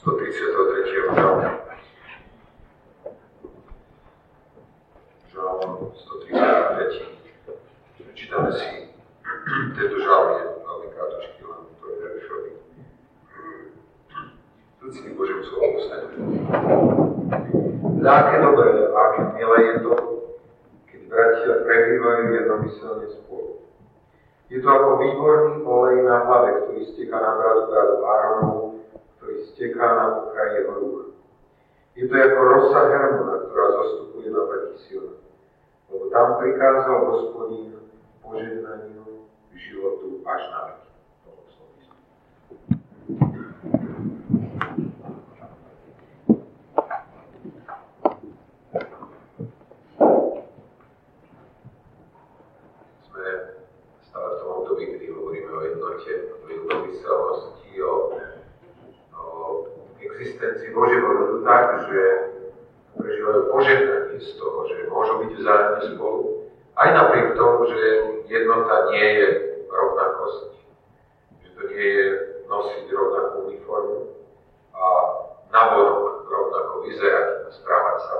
133. žalmu. Žalm 133. Prečítame si tento žalm je veľmi krátočký, len to je Rešovi. Ľudským Božím slovom usnadí. Aké dobré, aké milé je to, keď bratia prebývajú jednomyselne spolu. Je to ako výborný olej na hlave, ktorý steká na bradu bradu Áronovu, ktorý steká na okraj jeho rúk. Je to ako rosa Hermona, ktorá zostupuje na vrchy Siona. Lebo tam prikázal hospodín požehnaniu životu až na veky. existencii Božieho ľudu tak, že prežívajú požehnanie z toho, že môžu byť vzájomne spolu, aj napriek tomu, že jednota nie je rovnakosť, že to nie je nosiť rovnakú uniformu a navonok rovnako vyzerať a správať sa.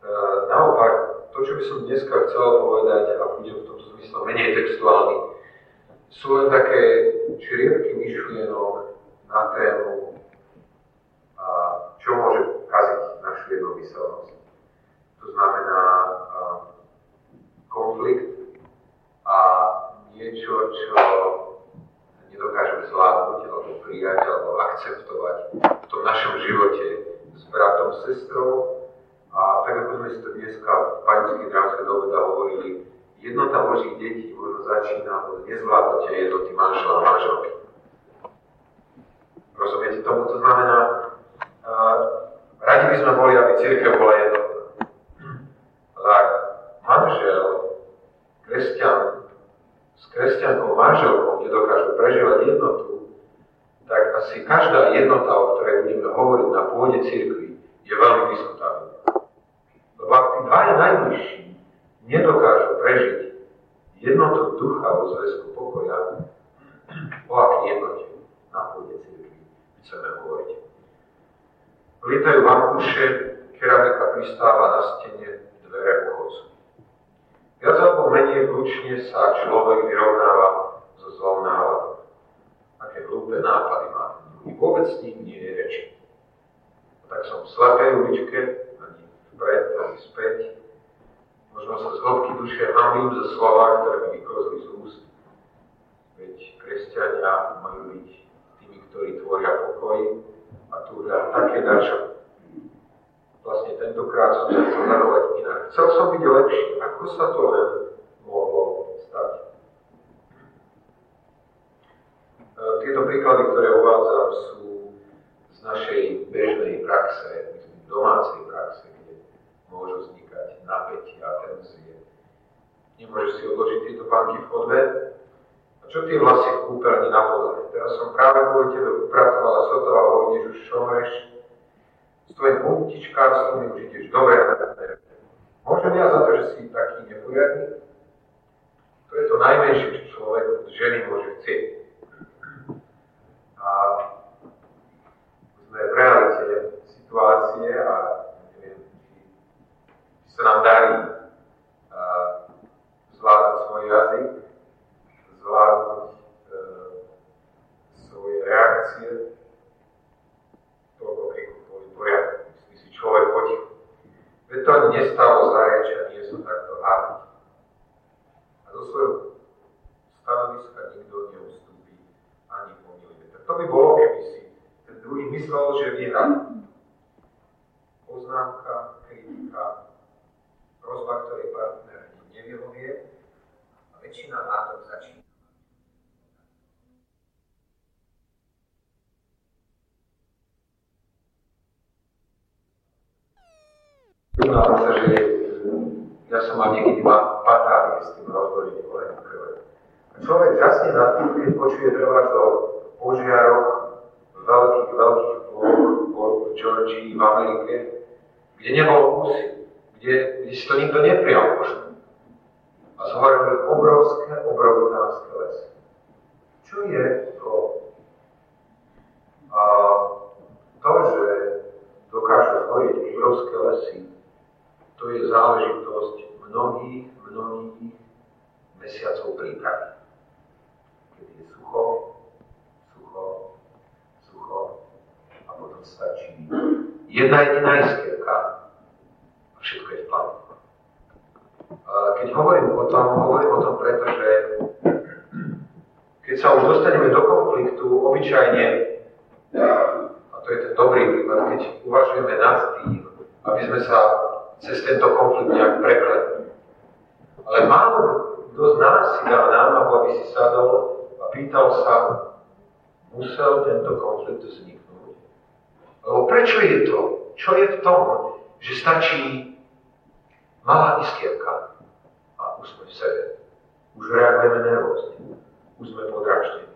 E, naopak, to, čo by som dneska chcel povedať, a budem v tomto zmysle menej textuálny, sú len také čriepky myšlienok, na tému, čo môže kaziť našu jednomyselnosť. To znamená konflikt a niečo, čo nedokážeme zvládnuť, alebo prijať, alebo akceptovať v tom našom živote s bratom, sestrou. A tak ako sme si to dneska v Panickej drámskej doveda hovorili, jednota Božích detí možno začína od nezvládnutia jednoty manžela a manželky. Rozumiete tomu? To znamená, uh, radi by sme boli, aby církev bola jednotná. Ak manžel, kresťan, s kresťankou, manželkou nedokážu prežívať jednotu, tak asi každá jednota, o ktorej budeme hovoriť na pôde církvy, je veľmi diskutabilná. Lebo ak tí dvaja najbližší nedokážu prežiť jednotu ducha vo zväzku pokoja, o aký jednote na pôde církvy chceme hovoriť. Lietajú vankúše, keramika pristáva na stene dvere uchodcu. Viac alebo menej hlučne sa človek vyrovnáva so zlou náladou. Aké hlúpe nápady má. Vôbec s ním nie je reči. Tak som v slepej uličke, ani vpred, ani späť. Možno sa z hĺbky duše hambím za slova, ktoré mi vykozli z úst. Veď kresťania majú byť ktorí tvoria pokoj a túžia také dačo. Vlastne tentokrát som sa chcel darovať inak. Chcel som byť lepší. Ako sa to len mohlo stať? E, tieto príklady, ktoré uvádzam, sú z našej bežnej praxe, myslím, domácej praxe, kde môžu vznikať napätia a tenzie. Nemôžeš si odložiť tieto banky v chodbe, čo tie vlasy v kúpeľni napodobne? Teraz som práve kvôli tebe upratovala sotova, hovorím, že už šomreš. S tvojim puntičkárstvom už ideš dobre. Môžem ja za to, že si taký neporiadný? To je to najmenšie, čo človek z ženy môže chcieť. A sme v realite situácie a neviem, či sa Priznávam sa, že ja som mal niekedy patálie s tým rozvojením koreňov Človek žasne nad tým, keď počuje trvať to požiarok veľkých, veľkých pôr, v Georgii, v Amerike, kde nebol úsil, kde, kde si to nikto neprial A zhoreli obrovské, obrovitánske lesy. Čo je to? A to, že dokážu zhoriť obrovské lesy, to je záležitosť mnohých, mnohých mesiacov prípravy. Keď je sucho, sucho, sucho a potom stačí jedna jediná iskierka a všetko je v pláne. Keď hovorím o tom, hovorím o tom preto, že keď sa už dostaneme do konfliktu, obyčajne, a to je ten dobrý príklad, keď uvažujeme nad tým, aby sme sa cez tento konflikt nejak preklenuli. Ale málo kto z nás si dá námahu, aby si sadol a pýtal sa, musel tento konflikt vzniknúť. Lebo prečo je to? Čo je v tom, že stačí malá iskierka a už sme v sebe. Už reagujeme nervózne. Už sme podráždení.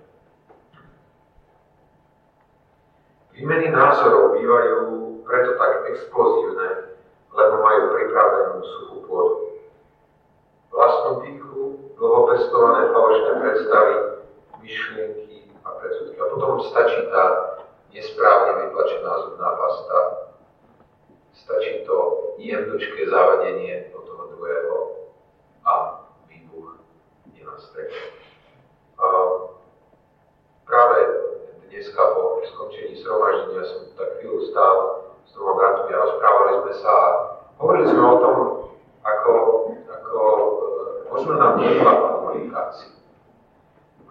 Výmeny názorov bývajú preto tak explozívne, lebo majú pripravenú suchú pôdu. Vlastnú pýchu, dlho pestované falošné predstavy, myšlienky a predsudky. A potom stačí tá nesprávne vytlačená zubná pasta. Stačí to jemnočké zavadenie do toho druhého a výbuch je práve dneska po skončení zhromaždenia som tak chvíľu stál s dvoma bratmi a rozprávali sme sa a hovorili sme o tom, ako, ako e, možno nám chýba komunikácia.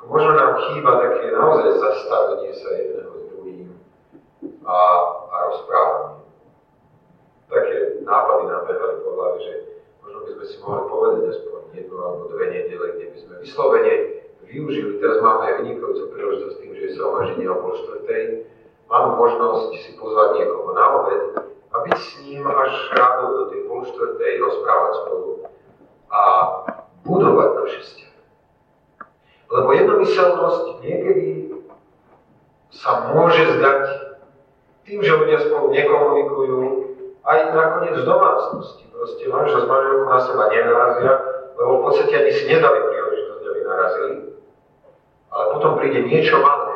Možno nám chýba také naozaj zastavenie sa jedného s druhým a, a rozprávanie. Také nápady nám behali po hlave, že možno by sme si mohli povedať aspoň jednu alebo dve nedele, kde by sme vyslovene využili, teraz máme aj vynikajúcu príležitosť tým, že je zhromaždenie o pol štvrtej, máme možnosť si pozvať niekoho na obed a byť s ním až ráno do tej pol štvrtej, rozprávať spolu a budovať naše vzťahy. Lebo jednomyselnosť niekedy sa môže zdať tým, že ľudia spolu nekomunikujú, aj nakoniec v domácnosti. Proste manžel s manželkou na seba nenarazia, lebo v podstate ani si nedali príležitosť, aby narazili. Ale potom príde niečo malé.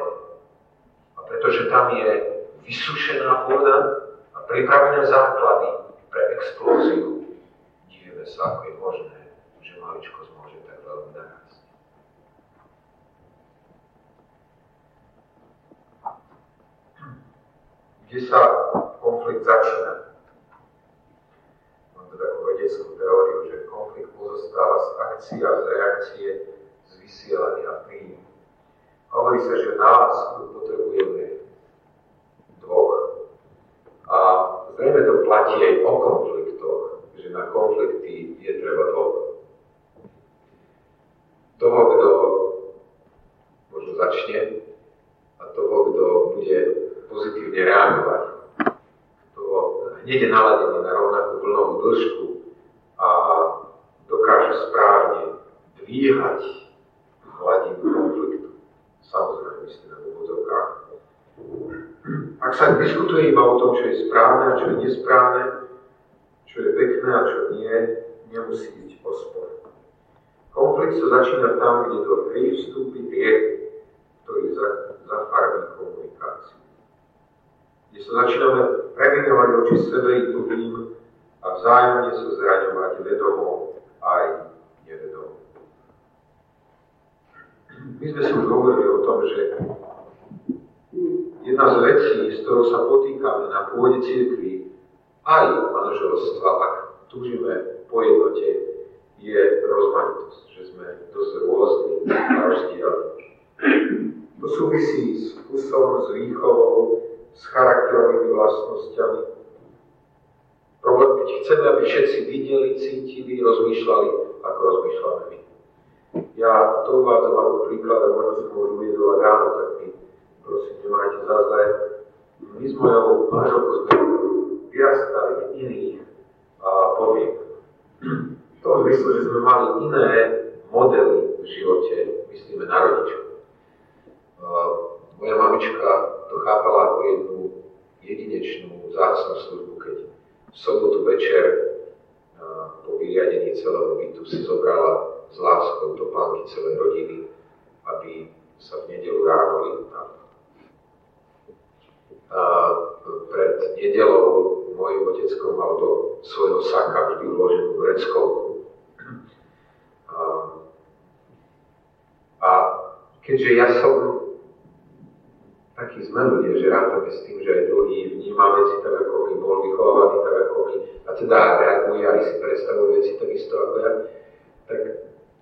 Pretože tam je vysušená pôda a pripravené základy pre explóziu, divíme sa, ako je možné, že maličko môže tak veľmi narásť. Kde sa konflikt začína? Mám to takú vedeckú teóriu, že konflikt pozostáva z akcie a z reakcie, z vysielania príjmu. Hovorí sa, že nás potrebujeme dvoch. A zrejme to platí aj o konfliktoch, že na konflikty je treba dvoch. Toho, kto možno začne a toho, kto bude pozitívne reagovať. Kto hneď je naladený na rovnakú vlnovú dĺžku a dokáže správne dvíhať hladinu konfliktu samozrejme myslím na úvodzovkách. Ak sa diskutuje iba o tom, čo je správne a čo je nesprávne, čo je pekné a čo nie, nemusí byť o spor. Konflikt sa začína tam, kde do hry vstúpi hriech, ktorý zafarbí komunikáciu. Kde sa začíname previnovať oči sebe i druhým a vzájomne sa zraňovať vedomo aj nevedomo. My sme si už hovorili o tom, že jedna z vecí, s ktorou sa potýkame na pôde cirkvi, aj manželstva, ak túžime po jednote, je rozmanitosť, že sme dosť rôzni a rozdielni. To súvisí s vkusom, s výchovou, s charakterovými vlastnosťami. Problém, keď chceme, aby všetci videli, cítili, rozmýšľali, ako rozmýšľame my. Ja to uvádzam ako príklad, a možno sa môžu uviedovať ráno, tak prosím, nemajte za zle. My s mojou manželkou sme vyrastali v iných podmienkach. V tom zmysle, že sme mali iné modely v živote, myslíme na rodičov. Moja mamička to chápala ako jednu jedinečnú zácnú službu, keď v sobotu večer po vyriadení celého bytu si zobrala s láskou do pánky celej rodiny, aby sa v nedelu ráno tam. Pred nedelou môj otecko mal do svojho saka vždy uloženú vreckovku. A, keďže ja som takí sme ľudia, že rátame s tým, že aj druhý vníma veci tak, ako my, bol vychovávaný tak, ako my, a teda reaguje, aj si predstavuje veci takisto ako ja, tak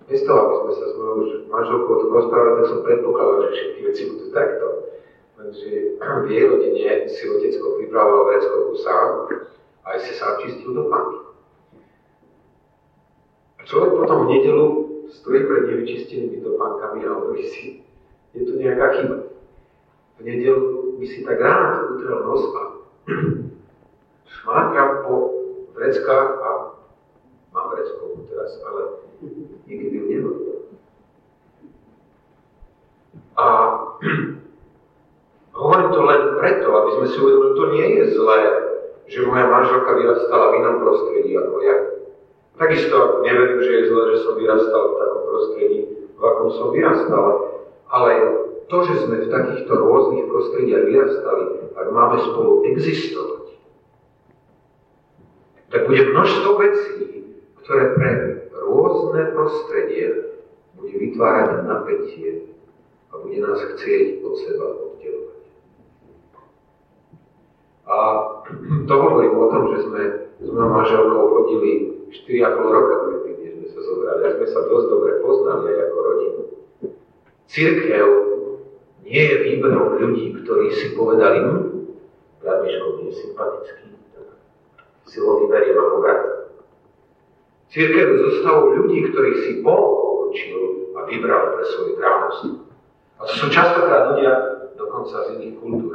bez toho, aby sme sa s mojou manželkou o tom rozprávali, tak som predpokladal, že všetky veci budú takto. Lenže v jej rodine si otecko pripravoval vreckovku sám, aj si sám čistil do panky. A človek potom v nedelu stojí pred nevyčistenými topánkami a hovorí si, je tu nejaká chyba. V nedelu by si tak ráno utrel nos a šmátra po vreckách a mám vreckovku teraz, ale nikdy ju nemám. A hovorím to len preto, aby sme si uvedomili, to nie je zlé, že moja manželka vyrastala v inom prostredí ako ja. Takisto neverím, že je zlé, že som vyrastal v takom prostredí, v akom som vyrastal. Ale to, že sme v takýchto rôznych prostrediach vyrastali, ak máme spolu existovať, tak bude množstvo vecí, ktoré pre rôzne prostredie bude vytvárať napätie a bude nás chcieť od seba oddelovať. A to hovorím o tom, že sme s mojou manželkou chodili 4,5 roka predtým, než sme sa zobrali. A sme sa dosť dobre poznali aj ako rodinu. Církev nie je výberom ľudí, ktorí si povedali, hm, brat Miško je sympatický, si ho vyberiem ako brat. Církev je ľudí, ktorých si Boh a vybral pre svoju kráľovstvo. A to sú častokrát ľudia dokonca z iných kultúr.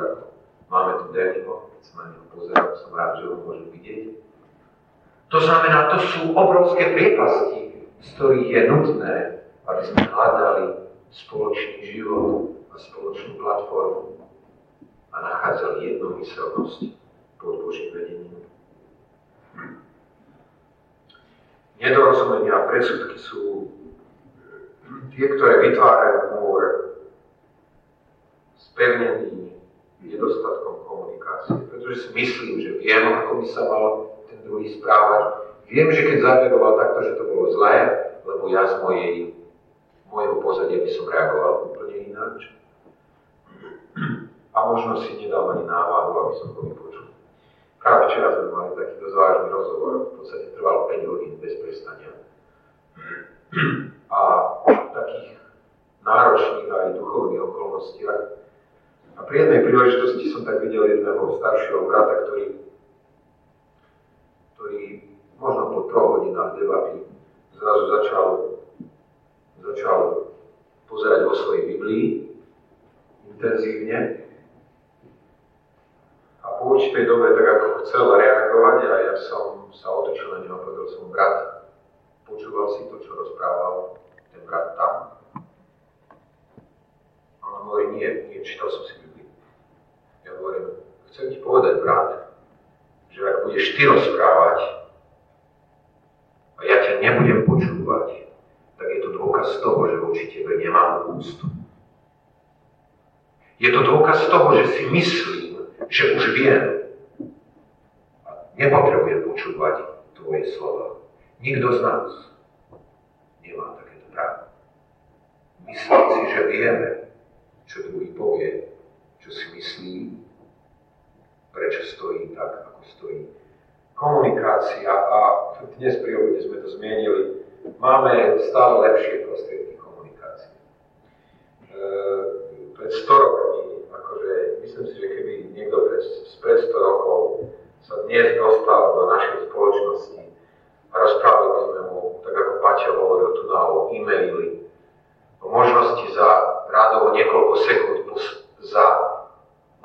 Máme tu Daniho, neho pozerám, som rád, že ho môžem vidieť. To znamená, to sú obrovské priepasti, z ktorých je nutné, aby sme hľadali spoločný život a spoločnú platformu a nachádzali jednomyselnosť pod Božím vedením. Nedorozumenia a predsudky sú tie, ktoré vytvárajú múr spevnený nedostatkom komunikácie. Pretože si myslím, že viem, ako by sa mal ten druhý správať. Viem, že keď zareagoval takto, že to bolo zlé, lebo ja z mojej, môjho pozadia by som reagoval úplne ináč. A možno si nedal ani návadu, aby som ho vypočul. Práve včera sme mali taký dosť vážny rozhovor, v podstate trval 5 hodín bez prestania. A v takých náročných aj duchovných okolnostiach. A pri jednej príležitosti som tak videl jedného staršieho brata, ktorý ktorý možno po troch hodinách debaty zrazu začal, začal pozerať vo svojej Biblii intenzívne a po určitej dobe tak ako chcel reagovať a ja som sa otočil na neho a povedal som, brat, počúval si to, čo rozprával ten brat tam? On hovorí, nie, nie, čítal som si hovorím, chcem ti povedať, brat, že ak budeš ty rozprávať a ja ťa nebudem počúvať, tak je to dôkaz toho, že voči tebe nemám úctu. Je to dôkaz toho, že si myslím, že už viem a nepotrebujem počúvať tvoje slova. Nikto z nás nemá takéto právo. Myslieť si, že vieme, čo druhý povie, čo si myslí, prečo stojí tak, ako stojí. Komunikácia a dnes pri obede sme to zmienili, máme stále lepšie prostriedky komunikácie. E, pred 100 rokmi, akože myslím si, že keby niekto pred, pred 100 rokov sa dnes dostal do našej spoločnosti a rozprávali by sme mu, tak ako Paťa hovoril tu na o e-maili, o možnosti za rádovo niekoľko sekúnd za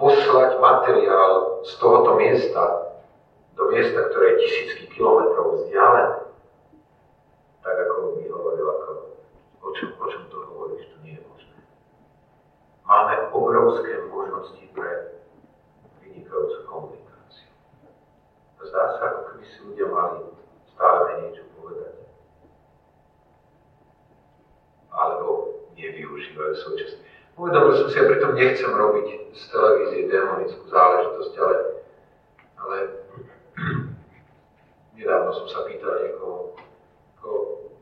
poslať materiál z tohoto miesta do miesta, ktoré je tisícky kilometrov vzdialené, tak ako mi hovoril, ako, o čom, o čom to hovoríš, to nie je možné. Máme obrovské možnosti pre vynikajúcu komunikáciu. A zdá sa, ako keby si ľudia mali stále niečo povedať. Alebo nevyužívajú súčasne. Uvedomil som si, a pritom nechcem robiť z televízie demonickú záležitosť, ale, ale nedávno som sa pýtal niekoho, ako,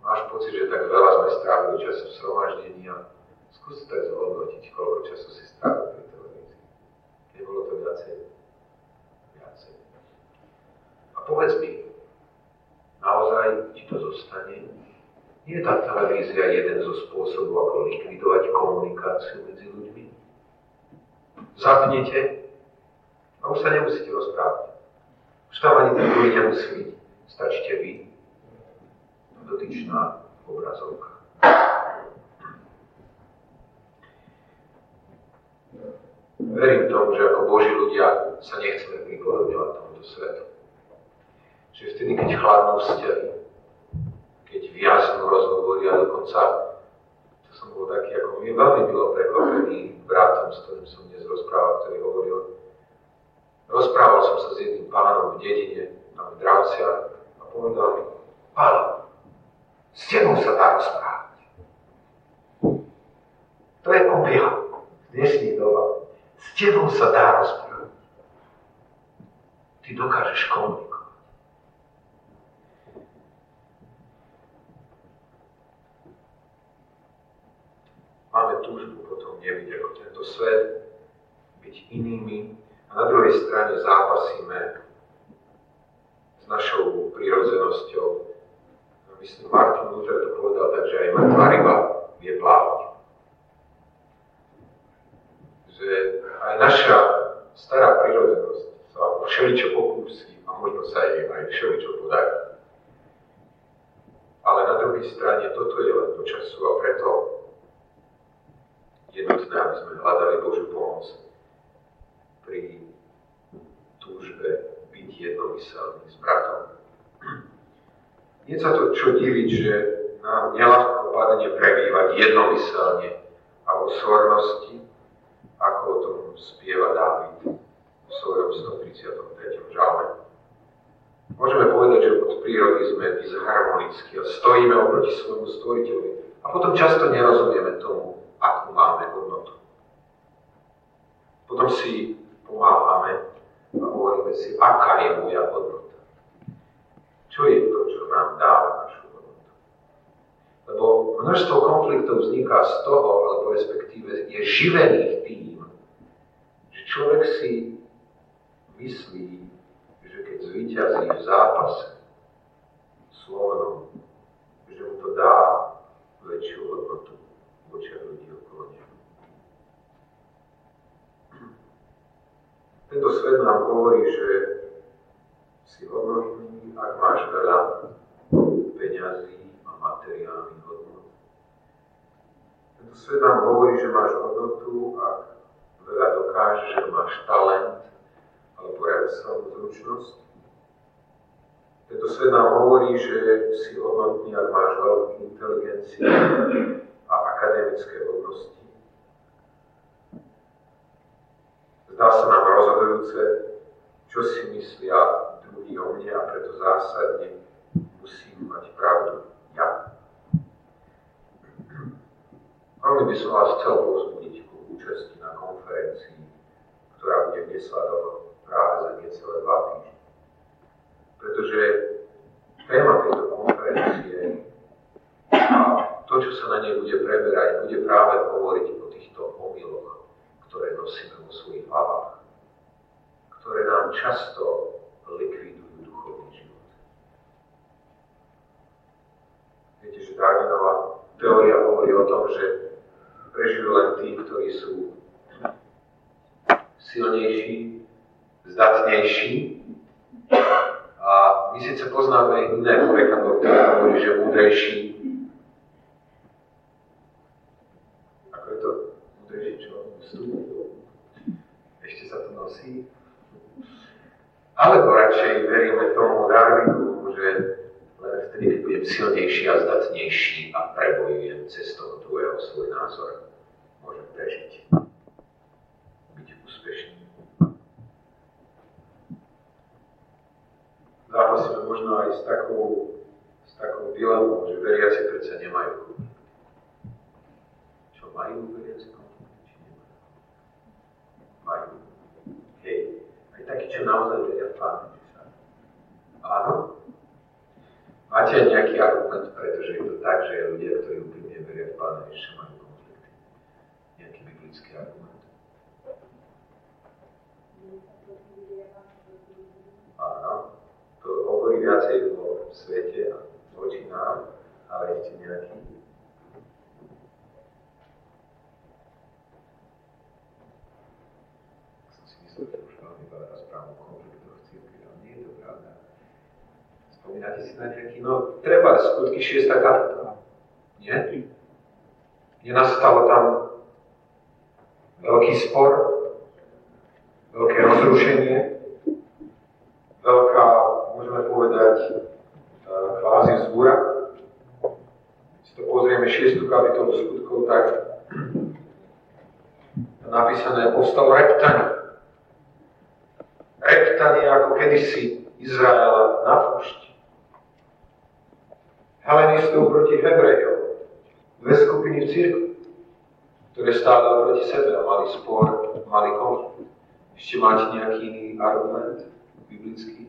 máš pocit, že tak veľa sme strávili času v sromaždení a skúsi tak zhodnotiť, koľko času si strávil pri televízii. viacej. Viacej. A povedz mi, naozaj ti to zostane? Nie je tá televízia jeden zo spôsobov, ako likvidovať komunikáciu medzi ľuďmi? Zapnete a už sa nemusíte rozprávať. Už tam ani ten druhý nemusí byť. Stačíte vy. Dotyčná obrazovka. Verím tomu, že ako Boží ľudia sa nechceme pripodobňovať tomuto svetu. Že vtedy, keď chladnú vzťahy, keď viaznú rozhovory a dokonca, to som bol taký, ako mi veľmi bylo prekvapený bratom, s ktorým som dnes rozprával, ktorý hovoril, rozprával som sa s jedným pánom v dedine, na Mi, Pálo, s tebou sa dá rozprávať. To je objav dnešných doba. S tebou sa dá rozprávať. Ty dokážeš komunikovať. Máme túžbu potom nebyť ako tento svet, byť inými a na druhej strane zápasíme s našou prírodzenosťou. Myslím, Martin Luther to povedal tak, že aj mŕtva ryba vie plávať že aj naša stará prírodzenosť sa všeličo pokúsi a možno sa jej aj všeličo podarí. Ale na druhej strane toto je len do času a preto je nutné, aby sme hľadali Božiu pomoc pri túžbe byť jednomyselný s bratom. Nie sa to čo diviť, že nám nelahko padne prebývať jednomyselne a vo svornosti, ako o tom spieva Dávid v svojom 133. žalme. Môžeme povedať, že od prírody sme disharmonickí a stojíme oproti svojmu stvoriteľovi. A potom často nerozumieme tomu, akú máme hodnotu. Potom si pomáhame a hovoríme si, aká je moja hodnota. Čo je to, čo nám dáva našu hodnotu. Lebo množstvo konfliktov vzniká z toho, alebo respektíve je živených tým, Človek si myslí, že keď zvíťazí v zápase Slovanom, že mu to dá väčšiu hodnotu v očiach ľudí okolo neho. Tento svet nám hovorí, že si hodnotný, ak máš veľa peňazí a materiálnych hodnot. Tento svet nám hovorí, že máš hodnotu, ak veľa dokáže, že máš talent alebo reálnu zručnosť. Tento svet nám hovorí, že si hodnotný, ak máš veľkú inteligenciu a akademické hodnosti. Zdá sa nám rozhodujúce, čo si myslia druhý o mne a preto zásadne musím mať pravdu ja. Veľmi by som vás chcel pozbudiť ku účasti na konferencii, ktorá bude v Nesvadoch necelé dva týždne. Pretože téma tejto konferencie a to, čo sa na nej bude preberať, bude práve hovoriť o týchto omyloch, ktoré nosíme vo svojich hlavách, ktoré nám často likvidujú duchovný život. Viete, že Darwinová teória hovorí o tom, že prežijú len tí, ktorí sú silnejší, zdatnejší. A my síce poznáme iné porekadlo, ktoré hovorí, že múdrejší. Ako je to múdrejší čo? Ešte sa to nosí? Alebo radšej veríme tomu Darwinu, že len vtedy, keď budem silnejší a zdatnejší a prebojujem cez toho druhého svoj názor, môžem prežiť úspešní. Zápasíme možno aj s takou, s takou dilemou, že veriaci predsa nemajú konflikt. Čo majú veriaci konflikt, či nemajú? Majú. Hej, aj takí, čo naozaj veria v Pána sa. Áno. Máte nejaký argument, pretože je to tak, že ľudia, ktorí úplne veria v Pána ešte majú konflikty. Nejaký biblický argument. Áno, to viacej o svete a voči nám, ale ešte nejaký. Som si myslel, že už veľmi veľa rozprávam o konfliktoch v církvi, ale nie je to pravda. Spomínate si na nejaký, no treba skutky 6. kapitola. Nie? Nenastalo tam veľký spor, veľké rozrušenie, veľká, môžeme povedať, e, kvázi vzbúra. Si to pozrieme 6. kapitolu skutkov, tak napísané povstal reptani. Reptani ako kedysi Izraela na púšti. Helenistov proti Hebrejom dve skupiny v cirkvi, ktoré stále proti sebe a mali spor, mali konflikt. Ešte máte nejaký iný argument biblický?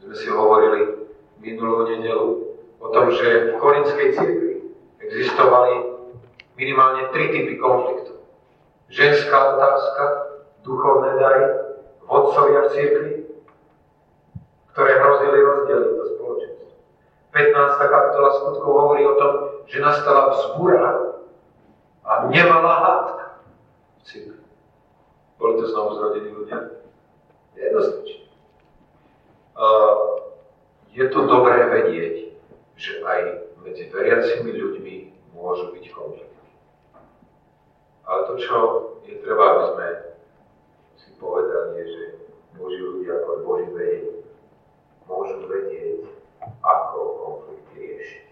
Sme si hovorili minulú nedelu tom, že v korinskej cirkvi existovali minimálne tri typy konfliktov. Ženská otázka, duchovné dary, vodcovia v cirkvi, ktoré hrozili rozdeliť to 15. kapitola skutkov hovorí o tom, že nastala vzbúra a nemala hádka v Boli to znovu zrodení ľudia? Jednoznačne. Je to dobré vedieť, že aj medzi veriacimi ľuďmi môžu byť konflikty. Ale to, čo je treba, aby sme si povedali, je, že Boží ľudia ako Boží vedieť, môžu vedieť, ako konflikty riešiť.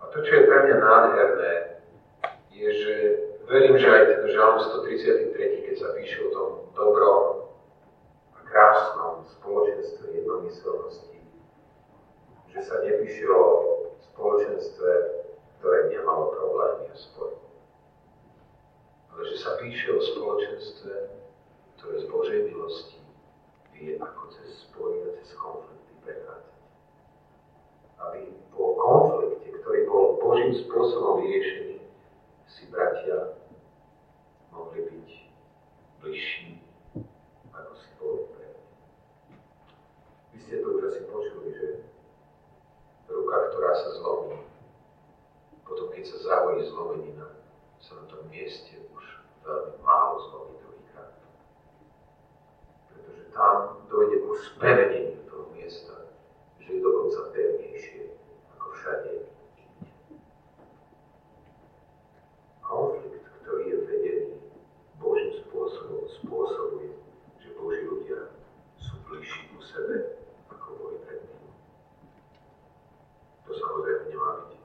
A to, čo je pre mňa nádherné, je, že verím, že aj ten žalm 133, keď sa píše o tom dobrom a krásnom spoločenstve jednomyselnosti, že sa nepíše o spoločenstve, ktoré nemalo problémy a spory. Ale že sa píše o spoločenstve, ktoré z Božej milosti vie ako cez spory a cez konflikty prechádzať aby po konflikte, ktorý bol Božím spôsobom vyriešený, si bratia mohli byť bližší, ako si boli predtým. Vy ste to už asi počuli, že ruka, ktorá sa zlomí, potom keď sa zahojí zlomenina, sa na tom mieste už veľmi málo zlomí druhýkrát. Pretože tam dojde ku speveneniu toho miesta, že je dokonca pevnejšie ako všade inde. Konflikt, ktorý je vedený Božím spôsobom, spôsobuje, že Boží ľudia sú bližší ku sebe, ako boli predtým. To samozrejme nemá byť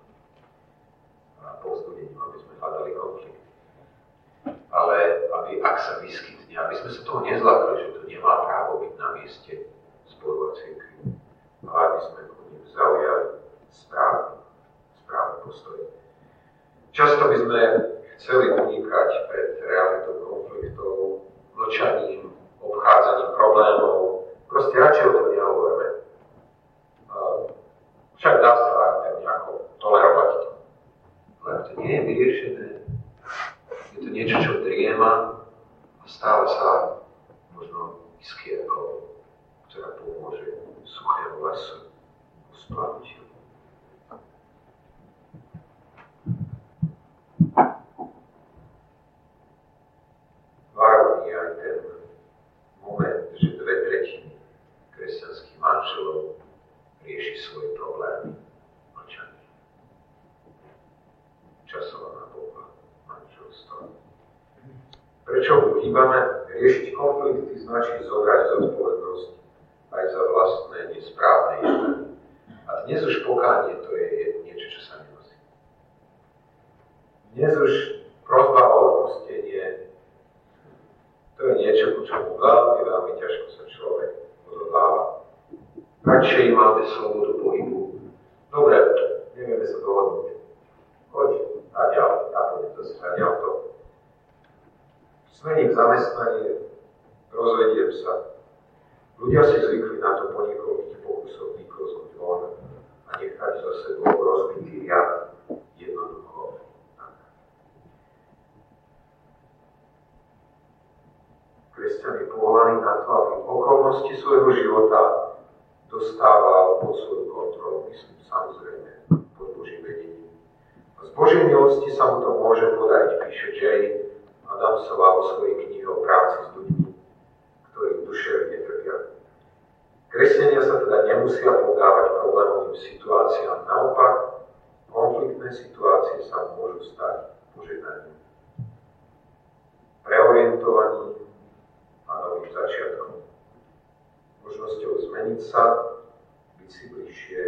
povzbudením, aby sme hľadali konflikt. Ale aby, ak sa vyskytne, aby sme sa toho nezlakli, že to nemá právo byť na mieste sporu a cirkvi aby sme ku ním zaujali správny, správny postoj. Často by sme chceli unikať pred realitou konfliktov, mlčaním, obchádzaním problémov, proste radšej o tom nehovoríme. Však dá sa aj tak nejako tolerovať to. Ale to nie je vyriešené, je to niečo, čo driema a stále sa možno iskierkou, ktorá pomôže suchého lesu splavnúť. Radšej máme slobodu pohybu. Dobre, nevieme sa dohodnúť. Choď, a ďalej, a to je to si, a ďalej to. Zmením zamestnanie, rozvediem sa. Ľudia si zvykli na to po niekoľkých pokusoch vyklznúť von a nechať za sebou rozbitý riad jednoducho. Kresťan je povolaný na to, aby okolnosti svojho života myslím samozrejme pod Božím vedením. Z Božej milosti sa mu to môže podariť, píše Jay Adamsová o svojej knihe o práci s ľuďmi, ktorí duševne trpia. Kresťania sa teda nemusia podávať problémovým situáciám, naopak konfliktné situácie sa môžu stať požehnaním. Zmeniť sa, byť si bližšie,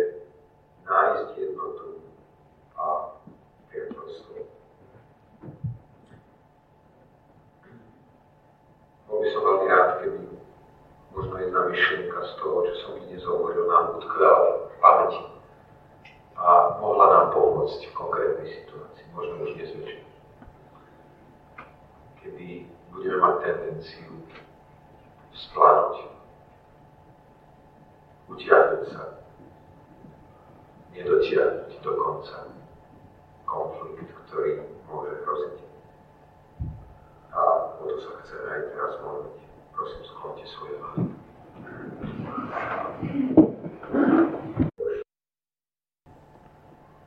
nájsť jednotu a priateľstvo. Bol by som veľmi rád, keby možno jedna myšlienka z toho, čo som dnes hovoril, nám utkvala v pamäti a mohla nám pomôcť v konkrétnej situácii, možno už dnes večer. Kedy budeme mať tendenciu nedotiahnuť do konca konflikt, ktorý môže hroziť. A o to sa chceme aj teraz modliť. Prosím, sklonte svoje hlavy.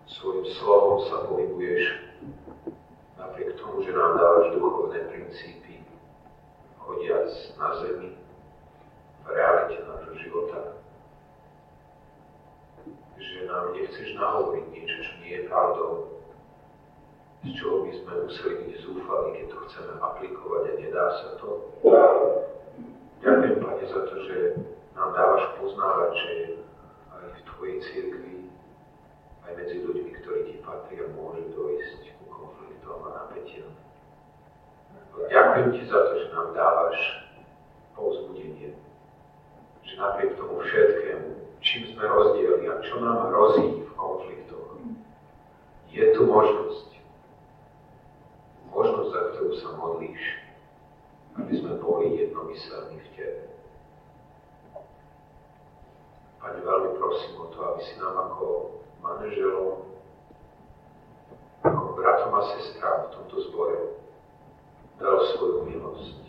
Svojim slovom sa pohybuješ napriek tomu, že nám dávaš duchovné princípy, hodiac na zemi, v realite nášho života. Že nám nechceš nahovoriť niečo, čo nie je pravdou, z čoho by sme museli byť zúfali, keď to chceme aplikovať a nedá sa to. Ďakujem, Pane, za to, že nám dávaš poznávať, že aj v Tvojej cirkvi, aj medzi ľuďmi, ktorí Ti patria, môže dojsť ku konfliktom a napätiam. Ďakujem Ti za to, že nám dávaš povzbudenie, že napriek tomu všetkému, čím sme rozdielni a čo nám hrozí v konfliktoch, je tu možnosť, možnosť, za ktorú sa modlíš, aby sme boli jednomyselní v Tebe. Pane, veľmi prosím o to, aby si nám ako manažerom, ako bratom a sestrám v tomto zbore dal svoju milosť.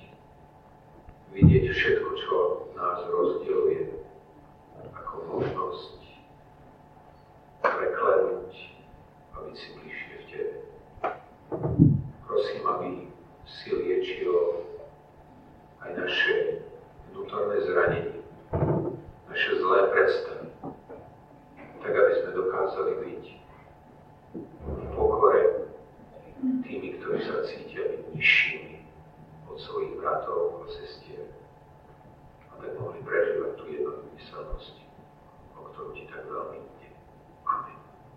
Vidieť všetko, čo nás rozdieluje, možnosť preklenúť a byť si bližšie